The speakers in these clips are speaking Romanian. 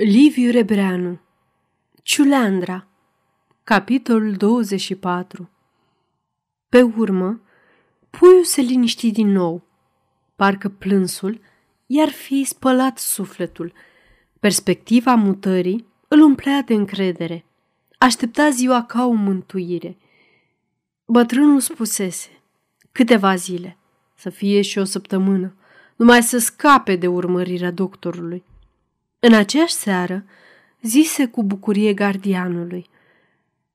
Liviu Rebreanu Ciuleandra Capitolul 24 Pe urmă, puiul se liniști din nou. Parcă plânsul i-ar fi spălat sufletul. Perspectiva mutării îl umplea de încredere. Aștepta ziua ca o mântuire. Bătrânul spusese, câteva zile, să fie și o săptămână, numai să scape de urmărirea doctorului. În aceeași seară, zise cu bucurie gardianului.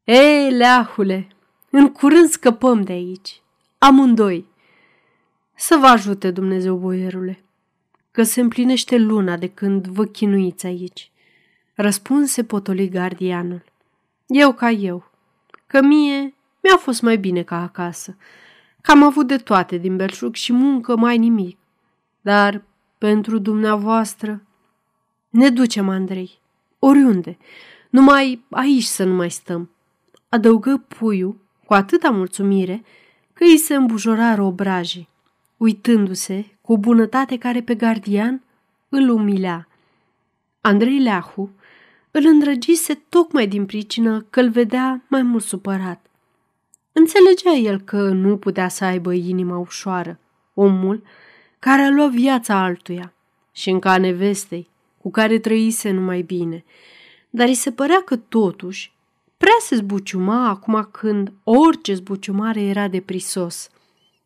Ei, leahule, în curând scăpăm de aici, amândoi. Să vă ajute Dumnezeu, boierule, că se împlinește luna de când vă chinuiți aici. Răspunse potoli gardianul. Eu ca eu, că mie mi-a fost mai bine ca acasă, că am avut de toate din belșug și muncă mai nimic. Dar pentru dumneavoastră ne ducem, Andrei, oriunde, numai aici să nu mai stăm. Adăugă puiul cu atâta mulțumire că îi se îmbujorară obrajii, uitându-se cu o bunătate care pe gardian îl umilea. Andrei Leahu îl îndrăgise tocmai din pricină că îl vedea mai mult supărat. Înțelegea el că nu putea să aibă inima ușoară, omul care a luat viața altuia și în ca nevestei, cu care trăise numai bine, dar îi se părea că totuși prea se zbuciuma acum când orice zbuciumare era de prisos.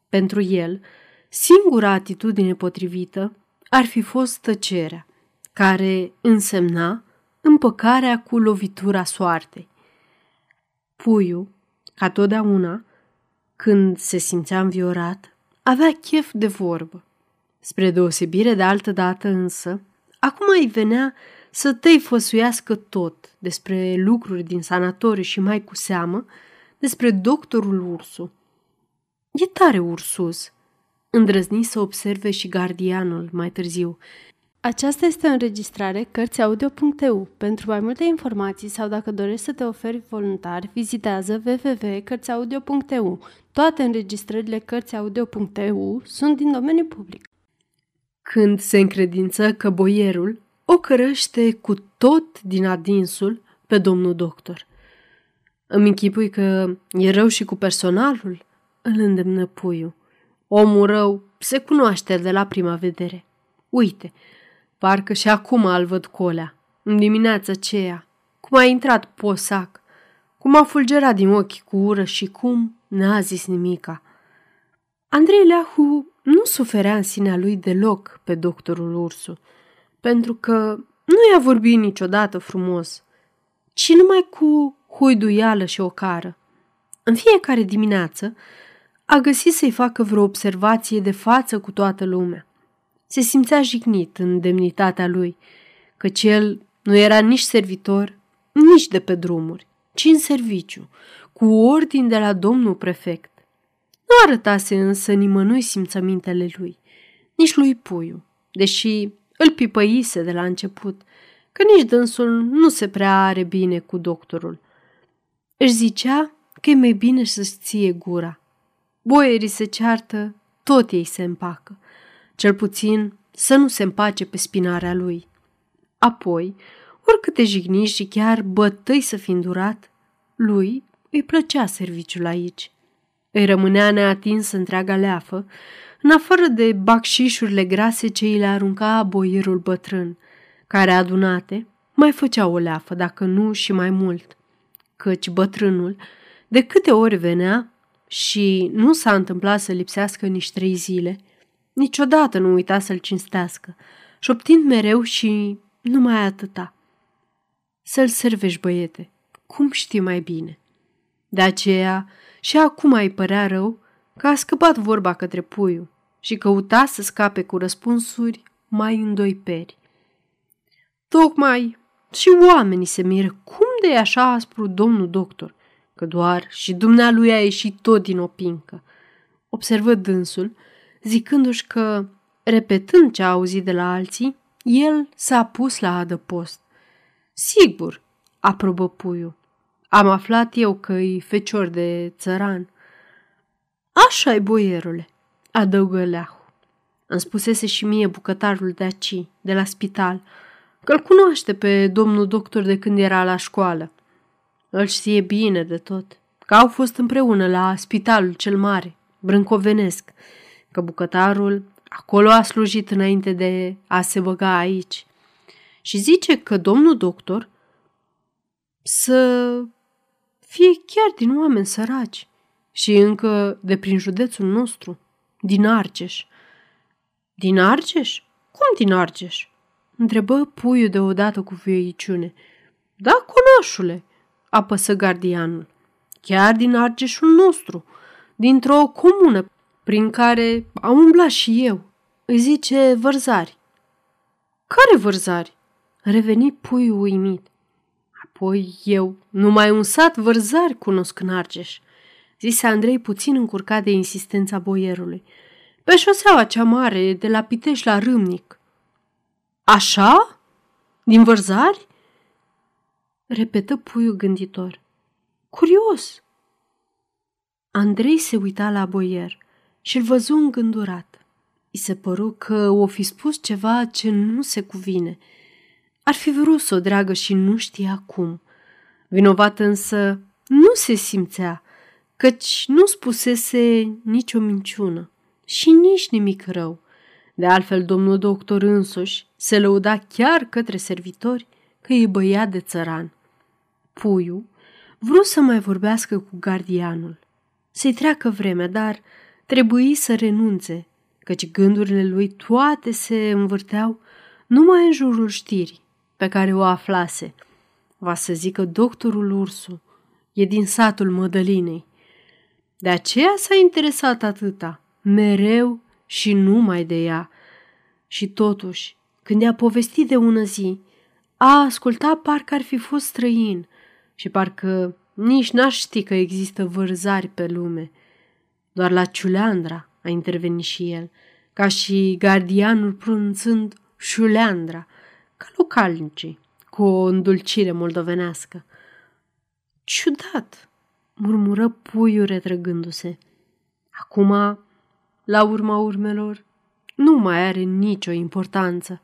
Pentru el, singura atitudine potrivită ar fi fost tăcerea, care însemna împăcarea cu lovitura soartei. Puiul, ca totdeauna, când se simțea înviorat, avea chef de vorbă. Spre deosebire de altă dată însă, Acum îi venea să tăi făsuiască tot despre lucruri din sanatoriu și mai cu seamă despre doctorul Ursu. E tare ursus, îndrăzni să observe și gardianul mai târziu. Aceasta este o înregistrare Cărțiaudio.eu. Pentru mai multe informații sau dacă dorești să te oferi voluntar, vizitează www.cărțiaudio.eu. Toate înregistrările Cărțiaudio.eu sunt din domeniu public când se încredință că boierul o cărăște cu tot din adinsul pe domnul doctor. Îmi închipui că e rău și cu personalul, îl îndemnă puiul. Omul rău se cunoaște de la prima vedere. Uite, parcă și acum îl văd colea, în dimineața aceea, cum a intrat posac, cum a fulgerat din ochi cu ură și cum n-a zis nimica. Andrei Leahu nu suferea în sinea lui deloc pe doctorul Ursu, pentru că nu i-a vorbit niciodată frumos, ci numai cu huiduială și ocară. În fiecare dimineață a găsit să-i facă vreo observație de față cu toată lumea. Se simțea jignit în demnitatea lui, căci el nu era nici servitor, nici de pe drumuri, ci în serviciu, cu ordin de la domnul prefect. Nu arătase însă nimănui simțămintele lui, nici lui Puiu, deși îl pipăise de la început, că nici dânsul nu se prea are bine cu doctorul. Își zicea că e mai bine să-ți ție gura. Boierii se ceartă, tot ei se împacă. Cel puțin să nu se împace pe spinarea lui. Apoi, oricâte jigni și chiar bătăi să fi îndurat, lui îi plăcea serviciul aici. Îi rămânea neatins întreaga leafă, în afară de bacșișurile grase ce îi le arunca boierul bătrân, care adunate mai făcea o leafă, dacă nu și mai mult. Căci bătrânul, de câte ori venea și nu s-a întâmplat să lipsească nici trei zile, niciodată nu uita să-l cinstească, șoptind mereu și numai atâta. Să-l servești, băiete, cum știi mai bine. De aceea, și acum îi părea rău că a scăpat vorba către puiul și căuta să scape cu răspunsuri mai în doi peri. Tocmai și oamenii se miră cum de e așa aspru domnul doctor, că doar și dumnealui a ieșit tot din opincă. Observă dânsul, zicându-și că, repetând ce a auzit de la alții, el s-a pus la adăpost. Sigur, aprobă puiul. Am aflat eu că-i fecior de țăran. Așa-i, boierule, adăugă Leahu. Îmi spusese și mie bucătarul de aci, de la spital, că îl cunoaște pe domnul doctor de când era la școală. Îl știe bine de tot, că au fost împreună la spitalul cel mare, brâncovenesc, că bucătarul acolo a slujit înainte de a se băga aici. Și zice că domnul doctor să fie chiar din oameni săraci și încă de prin județul nostru, din Argeș. Din Argeș? Cum din Argeș? Întrebă puiul deodată cu vioiciune. Da, conașule, apăsă gardianul. Chiar din Argeșul nostru, dintr-o comună prin care am umblat și eu. Îi zice vărzari. Care vărzari? Reveni puiul uimit. Apoi eu, numai un sat vărzari cunosc în Argeș, zise Andrei puțin încurcat de insistența boierului. Pe șoseaua cea mare, de la Piteș la Râmnic. Așa? Din vărzari? Repetă puiul gânditor. Curios! Andrei se uita la boier și îl văzu îngândurat. I se păru că o fi spus ceva ce nu se cuvine. Ar fi vrut să o dragă și nu știa cum. Vinovat însă nu se simțea, căci nu spusese nicio minciună și nici nimic rău. De altfel, domnul doctor însuși se lăuda chiar către servitori că e băiat de țăran. Puiul vrut să mai vorbească cu gardianul, să-i treacă vremea, dar trebuie să renunțe, căci gândurile lui toate se învârteau numai în jurul știrii pe care o aflase. Va să zică doctorul Ursu, e din satul Mădălinei. De aceea s-a interesat atâta, mereu și numai de ea. Și totuși, când i-a povestit de ună zi, a ascultat parcă ar fi fost străin și parcă nici n-aș ști că există vărzari pe lume. Doar la Ciuleandra a intervenit și el, ca și gardianul pronunțând Șuleandra, ca localnicii, cu o îndulcire moldovenească. Ciudat, murmură puiul retrăgându-se. Acum, la urma urmelor, nu mai are nicio importanță.